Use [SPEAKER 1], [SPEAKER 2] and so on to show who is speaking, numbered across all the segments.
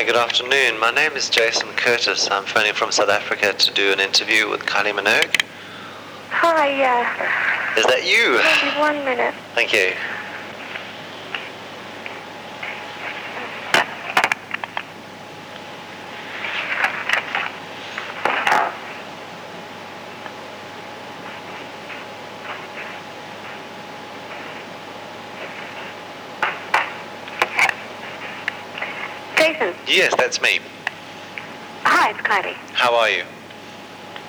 [SPEAKER 1] Hi, good afternoon. My name is Jason Curtis. I'm phoning from South Africa to do an interview with Kylie Minogue.
[SPEAKER 2] Hi, yeah.
[SPEAKER 1] Is that you?
[SPEAKER 2] Maybe one minute.
[SPEAKER 1] Thank you.
[SPEAKER 2] Jason.
[SPEAKER 1] Yes, that's me.
[SPEAKER 2] Hi, it's Kylie.
[SPEAKER 1] How are you?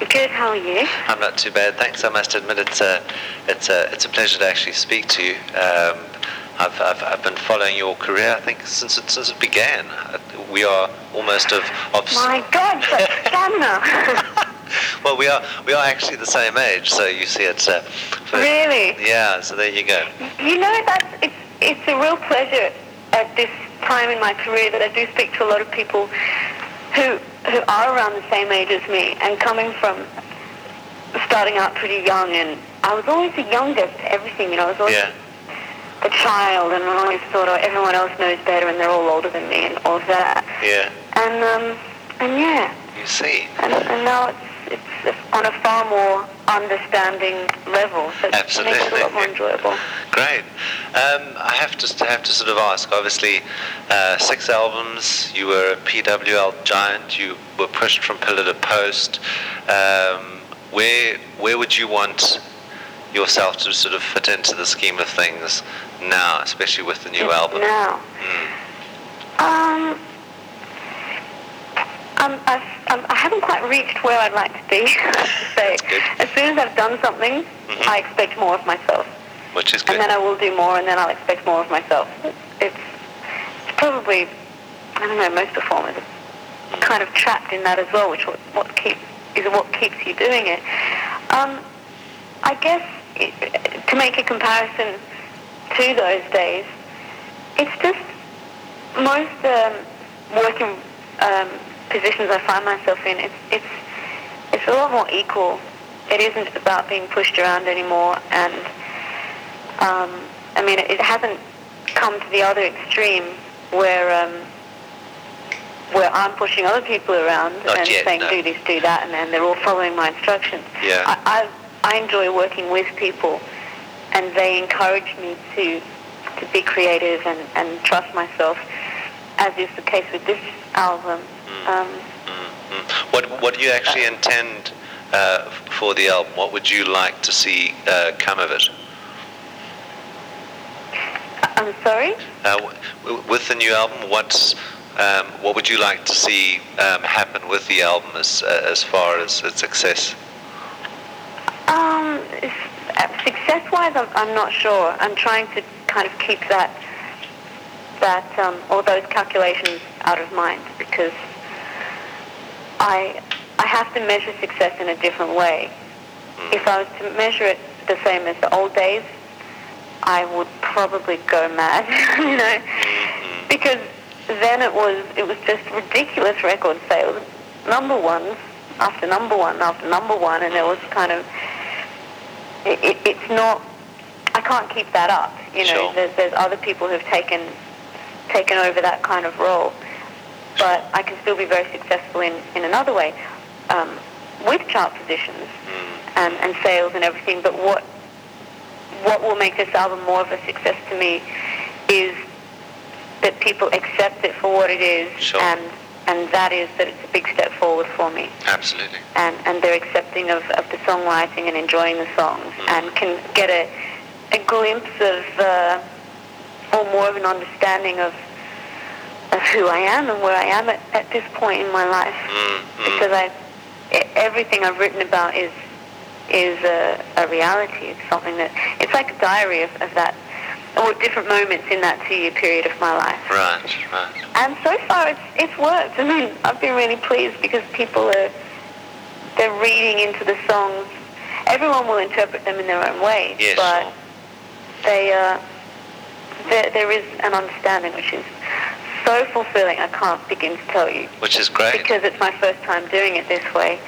[SPEAKER 2] Good, how are you?
[SPEAKER 1] I'm not too bad, thanks. I must admit it's a, it's a, it's a pleasure to actually speak to you. Um, I've, I've, I've been following your career, I think, since it, since it began. We are almost of, of
[SPEAKER 2] My God, but stamina.
[SPEAKER 1] well, we are we are actually the same age, so you see it's uh, for-
[SPEAKER 2] really?
[SPEAKER 1] Yeah, so there you go.
[SPEAKER 2] You know, that's, it's, it's a real pleasure at this time in my career that I do speak to a lot of people who, who are around the same age as me and coming from starting out pretty young and I was always the youngest at everything, you know, I was always
[SPEAKER 1] Yeah,
[SPEAKER 2] the child and I always thought, oh, everyone else knows better and they're all older than me and all of that.
[SPEAKER 1] yeah.
[SPEAKER 2] And, um, and yeah,
[SPEAKER 1] You see,
[SPEAKER 2] and, and now it's, it's on a far more understanding level, so it makes it a
[SPEAKER 1] Absolutely.
[SPEAKER 2] lot more enjoyable.
[SPEAKER 1] great. Um, I have to have to sort of ask. Obviously, uh, six albums. You were a PWL giant. You were pushed from pillar to post. Um, where where would you want yourself to sort of fit into the scheme of things now, especially with the new album?
[SPEAKER 2] Now,
[SPEAKER 1] Mm.
[SPEAKER 2] um, um, I've, um, I haven't quite reached where I'd like to be. so as soon as I've done something,
[SPEAKER 1] Mhm.
[SPEAKER 2] I expect more of myself,
[SPEAKER 1] Which is good.
[SPEAKER 2] and then I will do more, and then I'll expect more of myself. It's, it's, probably, I don't know, most performers are kind of trapped in that as well, which what, what keeps is what keeps you doing it. Um, I guess it, to make a comparison to those days, it's just most um, working um, positions I find myself in. It's it's it's a lot more equal. It isn't about being pushed around anymore, and um, I mean it, hasn't come to the other extreme where. Um, where I'm pushing other people around
[SPEAKER 1] Not
[SPEAKER 2] and
[SPEAKER 1] yet,
[SPEAKER 2] saying
[SPEAKER 1] no.
[SPEAKER 2] do this, do that, and then they're all following my instructions.
[SPEAKER 1] Yeah.
[SPEAKER 2] I, I, I enjoy working with people, and they encourage me to to be creative and, and trust myself, as is the case with this album. Um,
[SPEAKER 1] Mm, mm. What what do you actually intend uh, for the album? What would you like to see uh, come of it?
[SPEAKER 2] I'm sorry.
[SPEAKER 1] Uh, with the new album, what's um, what would you like to see um, happen with the album as uh, as far as its success?
[SPEAKER 2] Um, uh, success-wise, I'm, I'm not sure. I'm trying to kind of keep that that um, all those calculations out of mind because I I have to measure success in a different way. If I was to measure it the same as the old days, I would probably go mad, you know, because then it was it was just ridiculous record sales, number ones after number one after number one, and it was kind of it, it, it's not. I can't keep that up, you know.
[SPEAKER 1] Sure.
[SPEAKER 2] There's there's other people who've taken taken over that kind of role, but I can still be very successful in in another way, um, with chart positions and, and sales and everything. But what what will make this album more of a success to me is that people accept it for what it is,
[SPEAKER 1] Sure.
[SPEAKER 2] and and that is that it's a big step forward for me,
[SPEAKER 1] Absolutely.
[SPEAKER 2] and and they're accepting of, of the songwriting and enjoying the songs, and can get a a glimpse of uh, or more of an understanding of of who I am and where I am at, at this point in my life
[SPEAKER 1] Mm, mm.
[SPEAKER 2] because I everything I've written about is is a, a reality. It's something that it's like a diary of, of that or different moments in that two-year period of my life.
[SPEAKER 1] Right, right.
[SPEAKER 2] And so far, it's it's worked. I mean, I've been really pleased because people are they're reading into the songs. Everyone will interpret them in their own way,
[SPEAKER 1] Yes.
[SPEAKER 2] but they uh, there there is an understanding which is so fulfilling. I can't begin to tell you
[SPEAKER 1] Which is great.
[SPEAKER 2] because it's my first time doing it this way.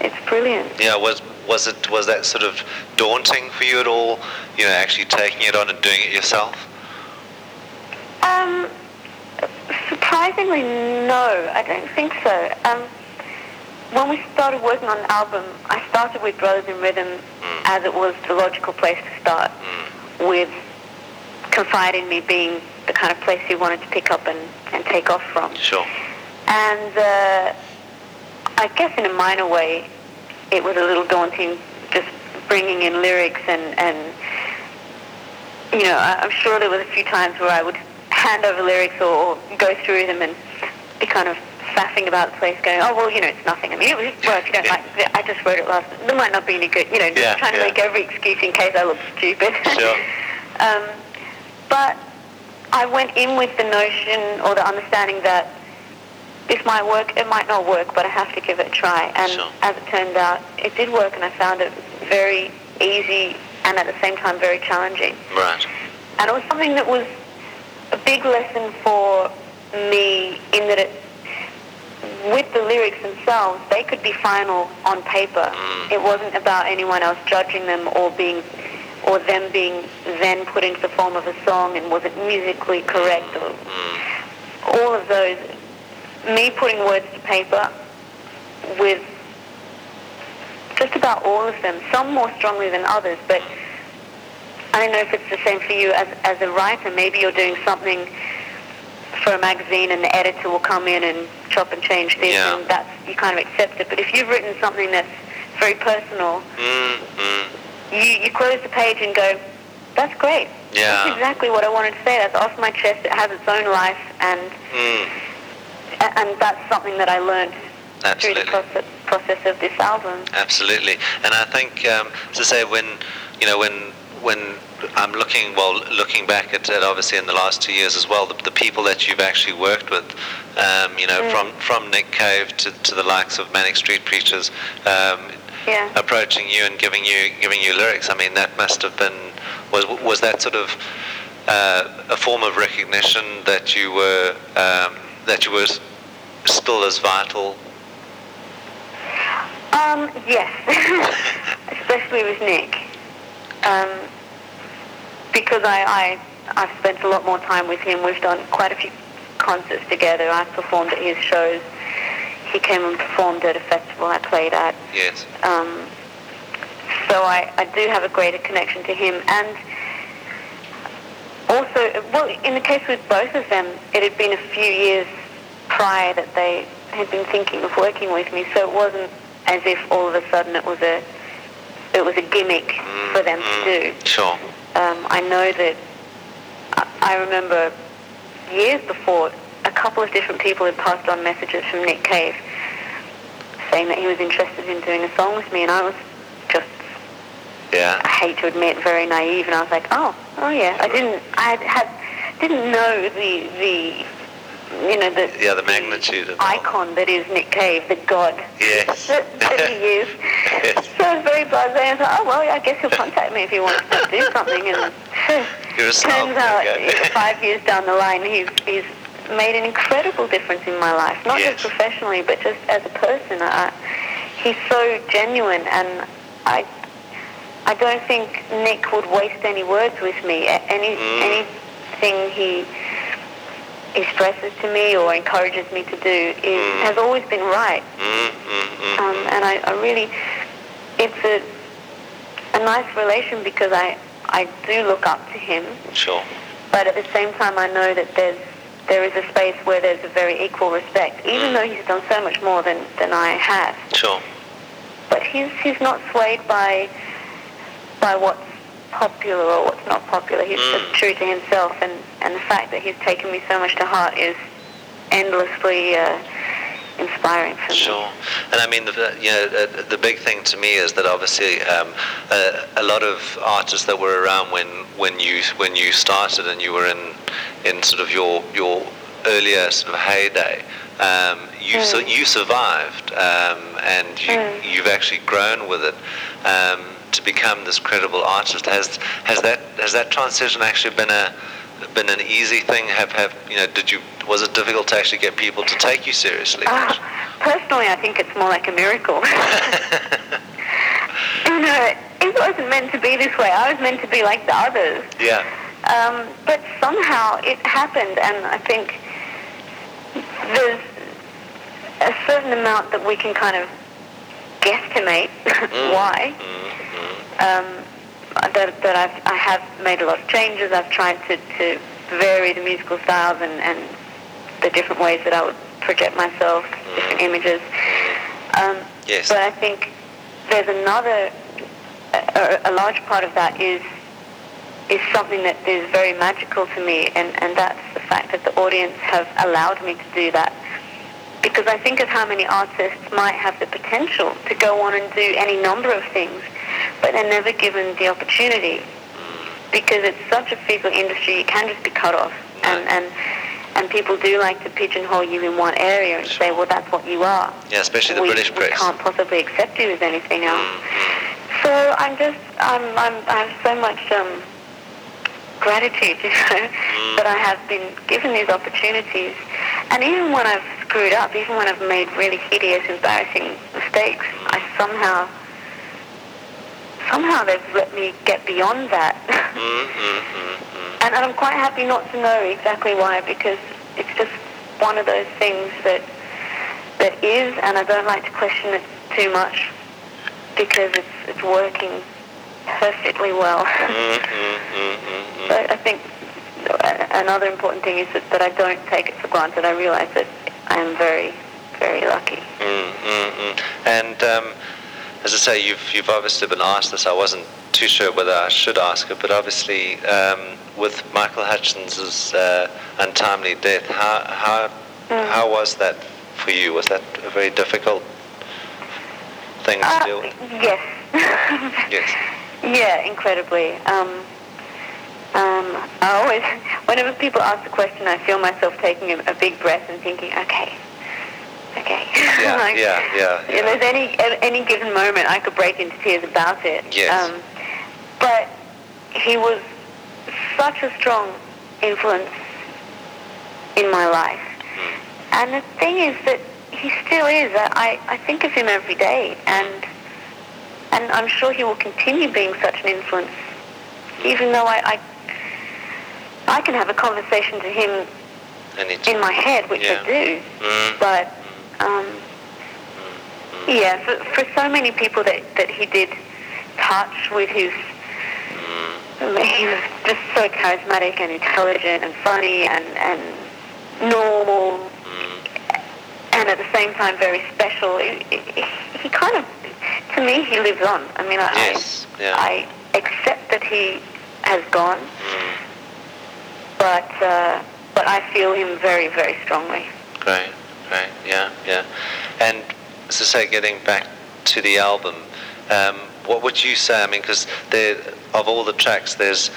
[SPEAKER 2] It's brilliant.
[SPEAKER 1] Yeah, it was was it was that sort of daunting for you at all? You know, actually taking it on and doing it yourself.
[SPEAKER 2] Um, surprisingly no, I don't think so. Um, when we started working on the album, I started with Brothers in Rhythm
[SPEAKER 1] Mm.
[SPEAKER 2] as it was the logical place to start,
[SPEAKER 1] Mm.
[SPEAKER 2] with Confide in Me being the kind of place you wanted to pick up and, and take off from.
[SPEAKER 1] Sure.
[SPEAKER 2] And uh, I guess in a minor way, it was a little daunting just bringing in lyrics and, and you know, I'm sure there was a few times where I would hand over lyrics or, or go through them and be kind of faffing about the place going, oh, well, you know, it's nothing. I mean, it was well, if you don't like I just wrote it last There might not be any good, you know, just
[SPEAKER 1] Yeah,
[SPEAKER 2] trying to
[SPEAKER 1] yeah.
[SPEAKER 2] make every excuse in case I look stupid.
[SPEAKER 1] Sure.
[SPEAKER 2] um, but I went in with the notion or the understanding that this might work, it might not work, but I have to give it a try. And
[SPEAKER 1] Sure.
[SPEAKER 2] as it turned out, it did work, and I found it very easy and at the same time very challenging.
[SPEAKER 1] Right.
[SPEAKER 2] And it was something that was a big lesson for me in that it, with the lyrics themselves, they could be final on paper.
[SPEAKER 1] Mm.
[SPEAKER 2] It wasn't about anyone else judging them or being, or them being then put into the form of a song and was it musically correct or
[SPEAKER 1] Mm.
[SPEAKER 2] all of those. Me putting words to paper with just about all of them, some more strongly than others, but I don't know if it's the same for you as, as a writer. Maybe you're doing something for a magazine and the editor will come in and chop and change things
[SPEAKER 1] Yeah.
[SPEAKER 2] and that's, you kind of accept it. But if you've written something that's very personal,
[SPEAKER 1] Mm. Mm.
[SPEAKER 2] you, you close the page and go, that's great.
[SPEAKER 1] Yeah.
[SPEAKER 2] That's exactly what I wanted to say. That's off my chest. It has its own life and
[SPEAKER 1] Mm.
[SPEAKER 2] And that's something that I learned through the process, process of this album.
[SPEAKER 1] Absolutely, and I think um, to say when you know when when I'm looking well looking back at it obviously in the last two years as well the, the people that you've actually worked with um, you know
[SPEAKER 2] Mm.
[SPEAKER 1] from from Nick Cave to, to the likes of Manic Street Preachers um,
[SPEAKER 2] Yeah.
[SPEAKER 1] approaching you and giving you giving you lyrics I mean that must have been was was that sort of uh, a form of recognition that you were um, that you were still as vital
[SPEAKER 2] Um, yes, especially with Nick, um, because I, I I've spent a lot more time with him. We've done quite a few concerts together. I've performed at his shows. He came and performed at a festival I played at.
[SPEAKER 1] yes
[SPEAKER 2] Um, so I, I do have a greater connection to him. And also, well, in the case with both of them, it had been a few years prior that they had been thinking of working with me. So it wasn't as if all of a sudden it was a it was a gimmick for them to do.
[SPEAKER 1] sure
[SPEAKER 2] Um, I know that I- I remember years before a couple of different people had passed on messages from Nick Cave saying that he was interested in doing a song with me, and I was
[SPEAKER 1] yeah
[SPEAKER 2] I hate to admit very naive, and I was like, oh, oh yeah, I didn't I had didn't know the the you know the
[SPEAKER 1] Yeah, the magnitude of the-
[SPEAKER 2] icon that is Nick Cave, the god
[SPEAKER 1] Yes.
[SPEAKER 2] that, that he is.
[SPEAKER 1] Yes.
[SPEAKER 2] So I was very. And I thought, oh well, I guess he'll contact me if he wants to do something. And turns out,
[SPEAKER 1] okay.
[SPEAKER 2] five years down the line, he's he's made an incredible difference in my life. Not
[SPEAKER 1] Yes.
[SPEAKER 2] just professionally, but just as a person. I, he's so genuine, and I I don't think Nick would waste any words with me. Any
[SPEAKER 1] Mm.
[SPEAKER 2] anything he expresses to me or encourages me to do is,
[SPEAKER 1] Mm.
[SPEAKER 2] has always been right.
[SPEAKER 1] Mm, mm, mm,
[SPEAKER 2] Um,
[SPEAKER 1] mm.
[SPEAKER 2] and I, I really, it's a, a nice relation because I, I do look up to him,
[SPEAKER 1] Sure.
[SPEAKER 2] but at the same time I know that there's, there is a space where there's a very equal respect, even though he's done so much more than, than I have.
[SPEAKER 1] Sure.
[SPEAKER 2] But he's, he's not swayed by, by what's popular or what's not popular. He's
[SPEAKER 1] Mm.
[SPEAKER 2] just true to himself, and, and the fact that he's taken me so much to heart is endlessly uh, inspiring for me.
[SPEAKER 1] Sure. And I mean, the, you know, the big thing to me is that obviously um, uh, a lot of artists that were around when, when you when you started and you were in in sort of your your earlier sort of heyday, um, you su-
[SPEAKER 2] Mm.
[SPEAKER 1] you survived um, and you
[SPEAKER 2] Mm.
[SPEAKER 1] you've actually grown with it. Become this credible artist, has has that has that transition actually been a been an easy thing? Have have you know? Did you was it difficult to actually get people to take you seriously?
[SPEAKER 2] Ah, personally, I think it's more like a miracle. you know, it wasn't meant to be this way. I was meant to be like the others.
[SPEAKER 1] yeah.
[SPEAKER 2] Um, but somehow it happened, and I think there's a certain amount that we can kind of guesstimate why. Um, that, that I've, I have made a lot of changes. I've tried to, to vary the musical styles and, and the different ways that I would project myself, different images. Um,
[SPEAKER 1] Yes.
[SPEAKER 2] But I think there's another, a, a large part of that is is something that is very magical to me, and, and that's the fact that the audience have allowed me to do that. Because I think of how many artists might have the potential to go on and do any number of things, but they're never given the opportunity. Because it's such a fickle industry, you can just be cut off. And, and, and people do like to pigeonhole you in one area and say, well, that's what you are.
[SPEAKER 1] Yeah, especially the
[SPEAKER 2] we,
[SPEAKER 1] British
[SPEAKER 2] we
[SPEAKER 1] press.
[SPEAKER 2] can't possibly accept you as anything else.
[SPEAKER 1] Mm-hmm.
[SPEAKER 2] So I'm just, I'm, I'm, I have so much um, gratitude, you know,
[SPEAKER 1] Mm.
[SPEAKER 2] that I have been given these opportunities. And even when I've screwed up, even when I've made really hideous, embarrassing mistakes, I somehow, somehow they've let me get beyond that.
[SPEAKER 1] Mm-hmm.
[SPEAKER 2] and, and I'm quite happy not to know exactly why, because it's just one of those things that that is, and I don't like to question it too much because it's it's working perfectly well.
[SPEAKER 1] Mm-hmm.
[SPEAKER 2] I think another important thing is that, that I don't take it for granted. I realize that I am very, very lucky.
[SPEAKER 1] Mm-hmm. And um, as I say, you've you've obviously been asked this. I wasn't too sure whether I should ask it, but obviously um, with Michael Hutchence's uh, untimely death, how how
[SPEAKER 2] Mm.
[SPEAKER 1] how was that for you? Was that a very difficult thing to
[SPEAKER 2] Uh,
[SPEAKER 1] deal with?
[SPEAKER 2] yes.
[SPEAKER 1] Yes.
[SPEAKER 2] Yeah, incredibly. Um, I always, whenever people ask the question, I feel myself taking a, a big breath and thinking, okay, okay.
[SPEAKER 1] Yeah,
[SPEAKER 2] Like,
[SPEAKER 1] yeah, yeah,
[SPEAKER 2] If there's any at any given moment, I could break into tears about it.
[SPEAKER 1] Yes.
[SPEAKER 2] Um, but he was such a strong influence in my life.
[SPEAKER 1] Mm.
[SPEAKER 2] And the thing is that he still is. I, I think of him every day, and and I'm sure he will continue being such an influence, even though I I, I can have a conversation to him in my head, which
[SPEAKER 1] Yeah.
[SPEAKER 2] I do.
[SPEAKER 1] Mm.
[SPEAKER 2] But um, yeah, for, for so many people that, that he did touch with his
[SPEAKER 1] Mm.
[SPEAKER 2] he was just so charismatic and intelligent and funny and, and normal
[SPEAKER 1] Mm.
[SPEAKER 2] and at the same time very special. He, he, he kind of, to me, he lives on. I mean, I,
[SPEAKER 1] Yes, yeah.
[SPEAKER 2] I accept that he has gone,
[SPEAKER 1] Mm.
[SPEAKER 2] But uh, but I feel him very, very strongly.
[SPEAKER 1] Great, great, yeah, yeah. And as I say, getting back to the album, um, what would you say? I mean, because there, of all the tracks, there's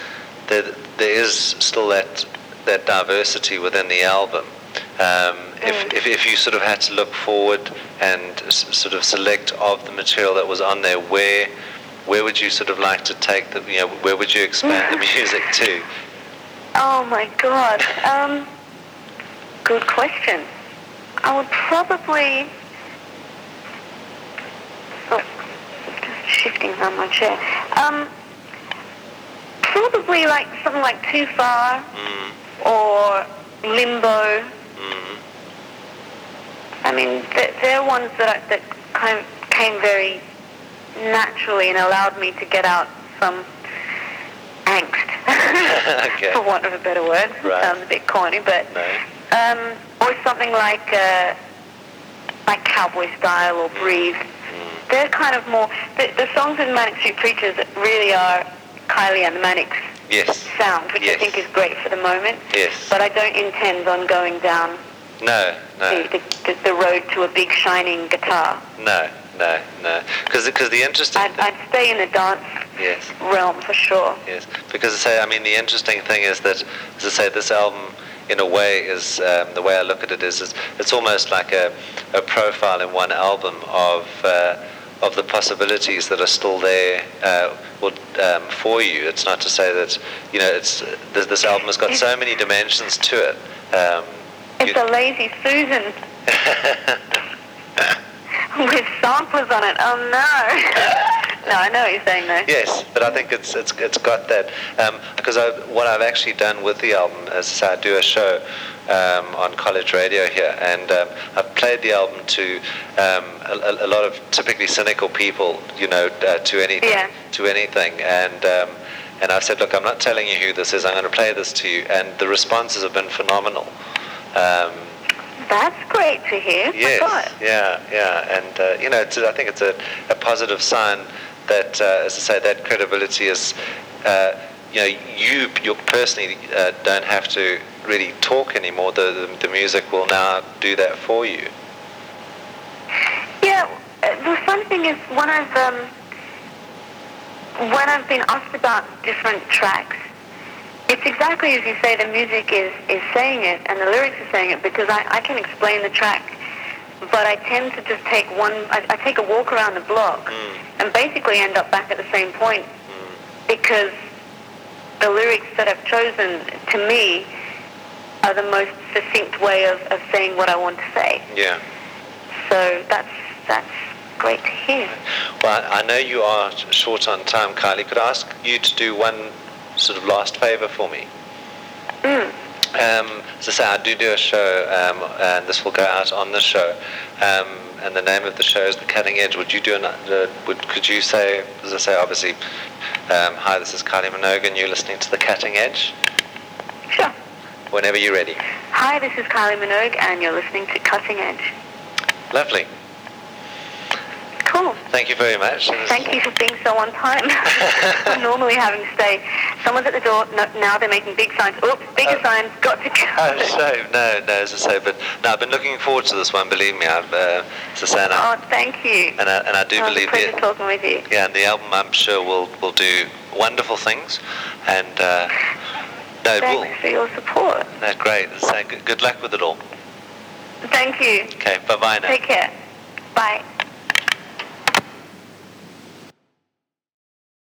[SPEAKER 1] there, there is still that that diversity within the album. Um, if,
[SPEAKER 2] Mm.
[SPEAKER 1] if, if you sort of had to look forward and s- sort of select of the material that was on there, where where would you sort of like to take the, you know, where would you expand the music to?
[SPEAKER 2] Oh my God. Um, good question. I would probably. Oh, just shifting on my chair. Um, probably like something like Too Far
[SPEAKER 1] Mm,
[SPEAKER 2] or Limbo.
[SPEAKER 1] mm,
[SPEAKER 2] I mean, they're, they're ones that I, that kind of came very naturally and allowed me to get out some angst,
[SPEAKER 1] Okay.
[SPEAKER 2] for want of a better word.
[SPEAKER 1] Right.
[SPEAKER 2] Sounds a bit corny, but
[SPEAKER 1] no.
[SPEAKER 2] um, or something like uh, like Cowboy Style or Breathe.
[SPEAKER 1] Mm,
[SPEAKER 2] They're kind of more the, the songs in Manic Street Preachers really are Kylie and the Manics
[SPEAKER 1] yes.
[SPEAKER 2] sound, which
[SPEAKER 1] Yes.
[SPEAKER 2] I think is great for the moment.
[SPEAKER 1] Yes.
[SPEAKER 2] But I don't intend on going down
[SPEAKER 1] No, no.
[SPEAKER 2] the, the, the road to a big shining guitar.
[SPEAKER 1] No, no, no. Because the interesting
[SPEAKER 2] I'd, I'd stay in the dance
[SPEAKER 1] yes,
[SPEAKER 2] realm for sure.
[SPEAKER 1] yes. Because I say, I mean, the interesting thing is that, as I say, this album, in a way, is um, the way I look at it is, is it's almost like a, a profile in one album of. Uh, of the possibilities that are still there uh, um, for you. It's not to say that you know it's this, this album has got so many dimensions to it. Um,
[SPEAKER 2] It's
[SPEAKER 1] you-
[SPEAKER 2] a lazy Susan with samplers on it. Oh no. no, I know what you're saying though.
[SPEAKER 1] Yes, but I think it's it's it's got that because I, what I've actually done with the album is I do a show um, on college radio here, and um, I've played the album to um, a, a, lot of typically cynical people, you know, uh, to anything,
[SPEAKER 2] Yeah.
[SPEAKER 1] to anything, and. Um, and I've said, look, I'm not telling you who this is. I'm going to play this to you, and the responses have been phenomenal. Um,
[SPEAKER 2] That's great to hear.
[SPEAKER 1] Yes, yeah, yeah, and uh, you know, it's, I think it's a, a positive sign that, uh, as I say, that credibility is, uh, you know, you you personally uh, don't have to really talk anymore. The, the the music will now do that for you.
[SPEAKER 2] Yeah, uh, the fun thing is when I've um, when I've been asked about different tracks, it's exactly as you say. The music is is saying it, and the lyrics are saying it because I, I can explain the track, but I tend to just take one. I, I take a walk around the block,
[SPEAKER 1] Mm.
[SPEAKER 2] and basically end up back at the same point because the lyrics that I've chosen to me are the most succinct way of, of saying what I want to say.
[SPEAKER 1] Yeah.
[SPEAKER 2] So that's that's great to hear.
[SPEAKER 1] Well, I I know you are short on time, Kylie. Could I ask you to do one sort of last favour for me?
[SPEAKER 2] Mm.
[SPEAKER 1] Um, as I say, I do do a show, um, and this will go out on the show. Um, and the name of the show is The Cutting Edge. Would you do an, uh, would, could you say, as I say, obviously, um, hi, this is Kylie Minogue, and you're listening to The Cutting Edge?
[SPEAKER 2] Sure.
[SPEAKER 1] Whenever you're ready.
[SPEAKER 2] Hi, this is Kylie Minogue, and you're listening to Cutting Edge.
[SPEAKER 1] Lovely.
[SPEAKER 2] Cool.
[SPEAKER 1] Thank you very much.
[SPEAKER 2] Thank you for being so on time. I'm normally having to stay. Someone's at the door. No, now they're making big signs. Oops, bigger
[SPEAKER 1] Oh.
[SPEAKER 2] signs. Got to go.
[SPEAKER 1] Oh, so, no, no, as I say, but no, I've been looking forward to this one, believe me. I've, uh, as I say, and I,
[SPEAKER 2] Oh, thank you.
[SPEAKER 1] and I, and I do
[SPEAKER 2] oh,
[SPEAKER 1] believe the,
[SPEAKER 2] talking with you.
[SPEAKER 1] yeah, and the album I'm sure will, will do wonderful things. And, uh, no, it will.
[SPEAKER 2] For your support.
[SPEAKER 1] No, great. So good, good luck with it all.
[SPEAKER 2] Thank you.
[SPEAKER 1] Okay, bye bye now.
[SPEAKER 2] Take care. Bye.